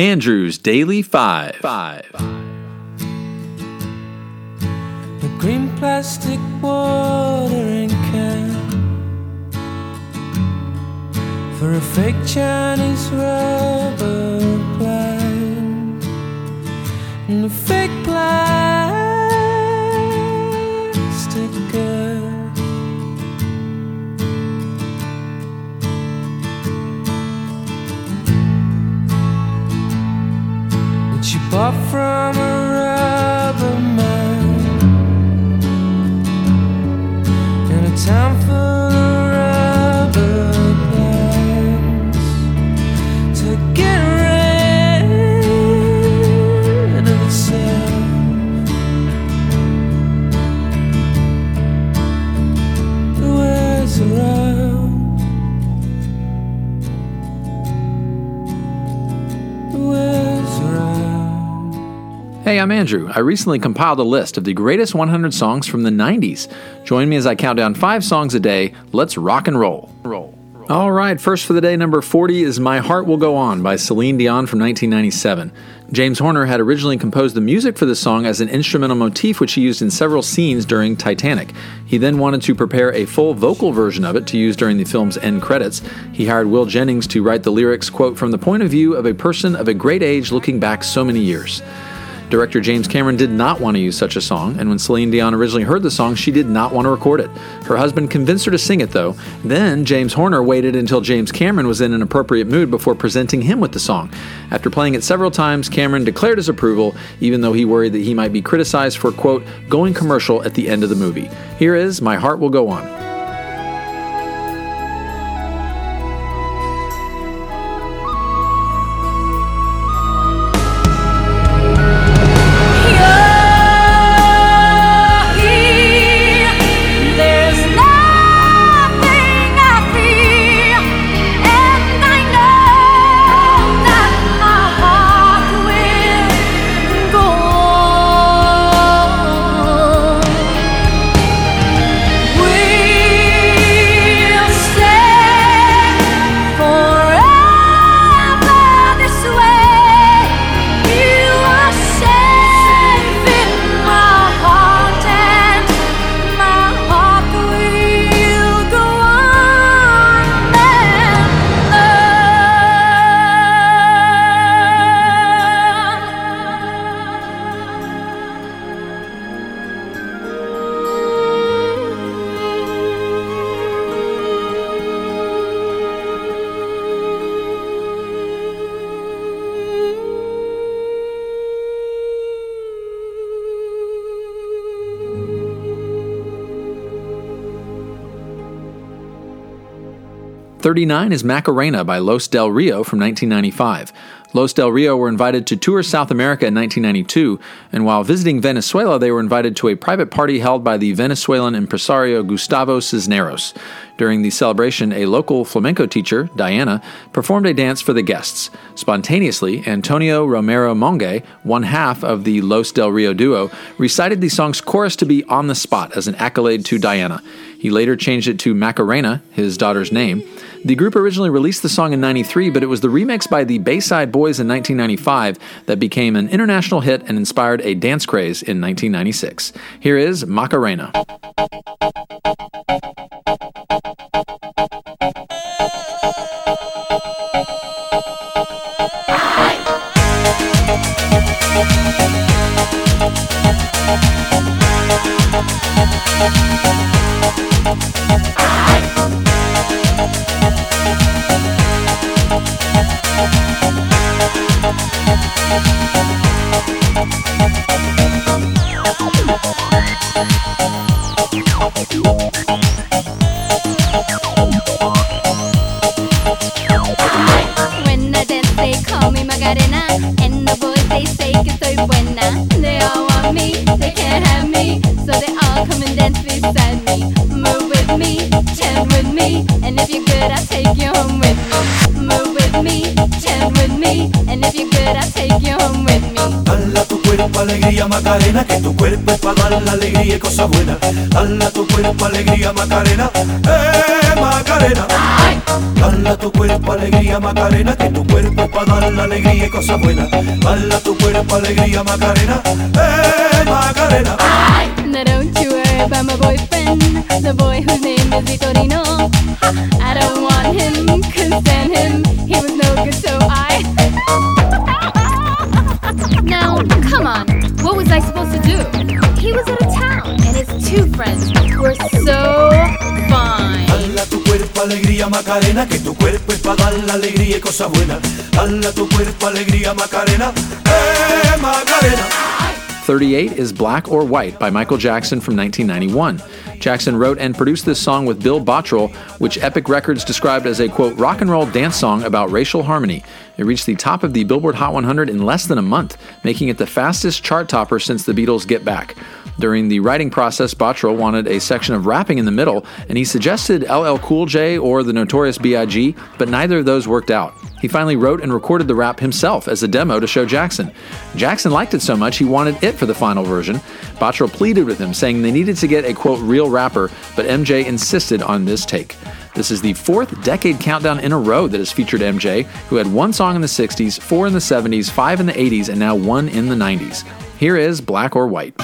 Andrew's Daily Five. Five. The green plastic watering can for a fake Chinese rubber plant and a fake plastic girl. From Hey, I'm Andrew. I recently compiled a list of the greatest 100 songs from the 90s. Join me as I count down five songs a day. Let's rock and roll. Roll. All right, first for the day, number 40 is My Heart Will Go On by Celine Dion from 1997. James Horner had originally composed the music for this song as an instrumental motif which he used in several scenes during Titanic. He then wanted to prepare a full vocal version of it to use during the film's end credits. He hired Will Jennings to write the lyrics, quote, from the point of view of a person of a great age looking back so many years. Director James Cameron did not want to use such a song, and when Celine Dion originally heard the song, she did not want to record it. Her husband convinced her to sing it, though. Then James Horner waited until James Cameron was in an appropriate mood before presenting him with the song. After playing it several times, Cameron declared his approval, even though he worried that he might be criticized for, quote, going commercial at the end of the movie. Here is My Heart Will Go On. 39 is Macarena by Los Del Rio from 1995. Los Del Rio were invited to tour South America in 1992, and while visiting Venezuela, they were invited to a private party held by the Venezuelan impresario Gustavo Cisneros. During the celebration, a local flamenco teacher, Diana, performed a dance for the guests. Spontaneously, Antonio Romero Monge, one half of the Los Del Rio duo, recited the song's chorus to be on the spot as an accolade to Diana. He later changed it to Macarena, his daughter's name. The group originally released the song in 93, but it was the remix by the Bayside Boys in 1995 that became an international hit and inspired a dance craze in 1996. Here is Macarena. When me. Move with me, chant with me, and if you're good, I'll take you home with me. Move with me, chant with me, and if you're good, I'll take you home with me. Tu cuerpo alegría Macarena, que tu cuerpo es para dar la alegría y cosas buenas. Dale a tu cuerpo alegría Macarena, eh Macarena. Dale a tu cuerpo alegría Macarena, que tu cuerpo es para dar la alegría y cosas buenas. Dale a tu cuerpo alegría Macarena, eh Macarena. Now don't you worry about my boyfriend, the boy whose name is Vitorino. I don't want him, couldn't stand him, he was no good, so I. now, come on, what was I supposed to do? He was out of town, and his two friends were so fine. Dale tu cuerpo alegría Macarena, que tu cuerpo es para dar la alegría y cosas buenas. Dale a tu cuerpo alegría Macarena, eh Macarena. 38 is Black or White by Michael Jackson from 1991. Jackson wrote and produced this song with Bill Bottrell, which Epic Records described as a quote rock and roll dance song about racial harmony. It reached the top of the Billboard Hot 100 in less than a month, making it the fastest chart topper since the Beatles' Get Back. During the writing process, Bottrell wanted a section of rapping in the middle, and he suggested LL Cool J or the Notorious B.I.G., but neither of those worked out. He finally wrote and recorded the rap himself as a demo to show Jackson. Jackson liked it so much he wanted it for the final version. Bottrell pleaded with him, saying they needed to get a quote real rapper, but MJ insisted on this take. This is the fourth decade countdown in a row that has featured MJ, who had one song in the 60s, four in the 70s, five in the 80s, and now one in the 90s. Here is Black or White.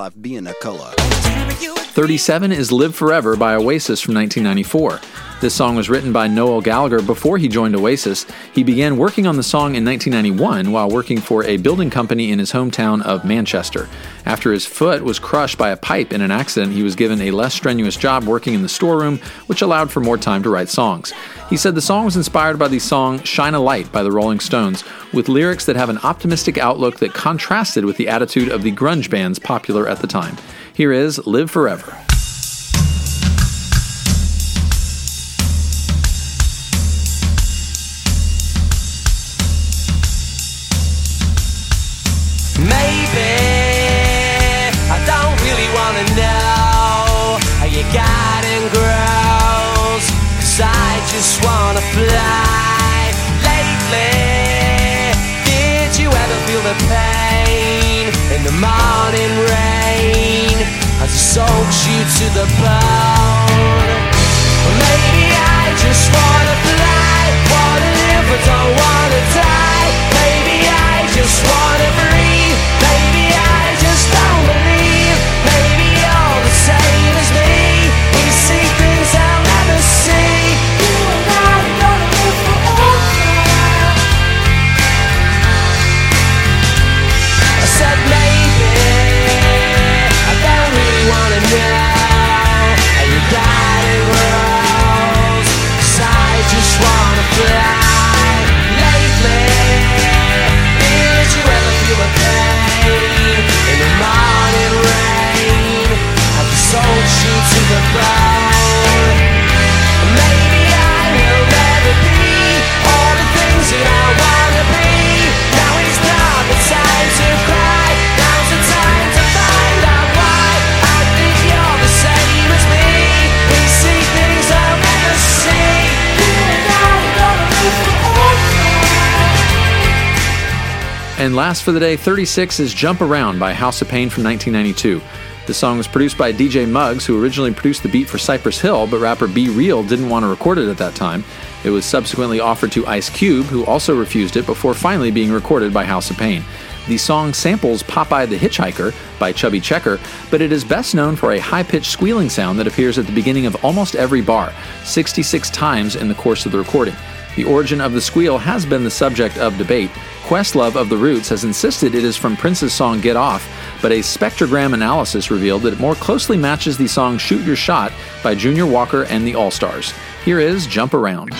Life being a color. 37 is Live Forever by Oasis from 1994. This song was written by Noel Gallagher before he joined Oasis. He began working on the song in 1991 while working for a building company in his hometown of Manchester. After his foot was crushed by a pipe in an accident, he was given a less strenuous job working in the storeroom, which allowed for more time to write songs. He said the song was inspired by the song Shine a Light by the Rolling Stones, with lyrics that have an optimistic outlook that contrasted with the attitude of the grunge bands popular at the time. Here is Live Forever. Just wanna fly. Lately, did you ever feel the pain in the morning rain as it soaks you to the bone? Or maybe I just wanna fly, wanna live but don't wanna die. Maybe I just wanna breathe. And last for the day, 36 is Jump Around by House of Pain from 1992. The song was produced by DJ Muggs, who originally produced the beat for Cypress Hill, but rapper B-Real didn't want to record it at that time. It was subsequently offered to Ice Cube, who also refused it before finally being recorded by House of Pain. The song samples Popeye the Hitchhiker by Chubby Checker, but it is best known for a high pitched squealing sound that appears at the beginning of almost every bar, 66 times in the course of the recording. The origin of the squeal has been the subject of debate. Questlove of The Roots has insisted it is from Prince's song Get Off, but a spectrogram analysis revealed that it more closely matches the song Shoot Your Shot by Junior Walker and the All Stars. Here is Jump Around.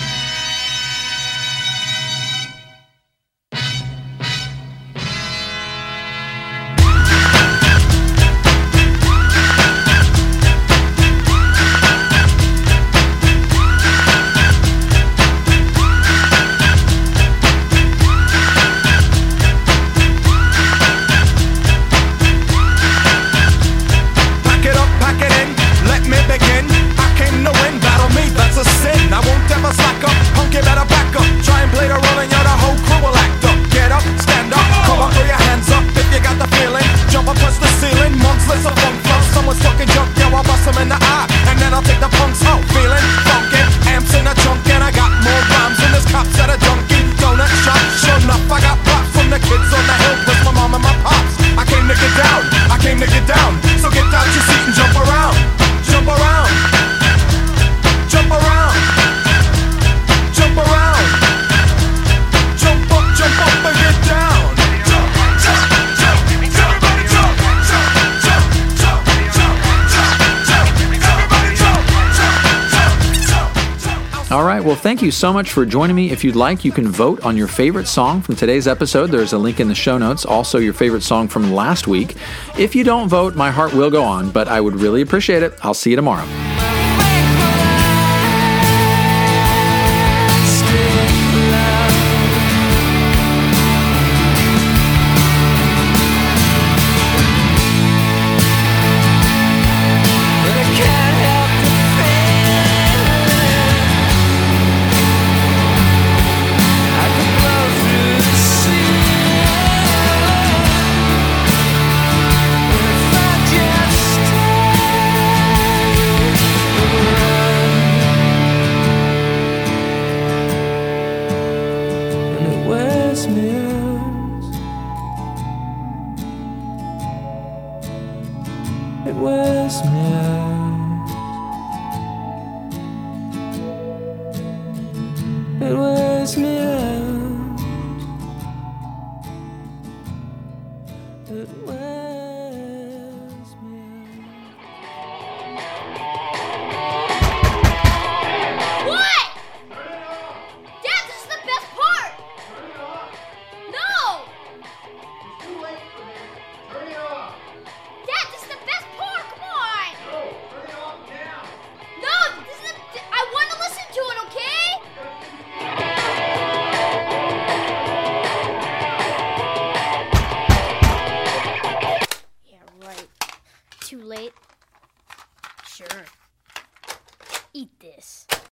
All right, well, thank you so much for joining me. If you'd like, you can vote on your favorite song from today's episode. There's a link in the show notes, also your favorite song from last week. If you don't vote, my heart will go on, but I would really appreciate it. I'll see you tomorrow. It wears me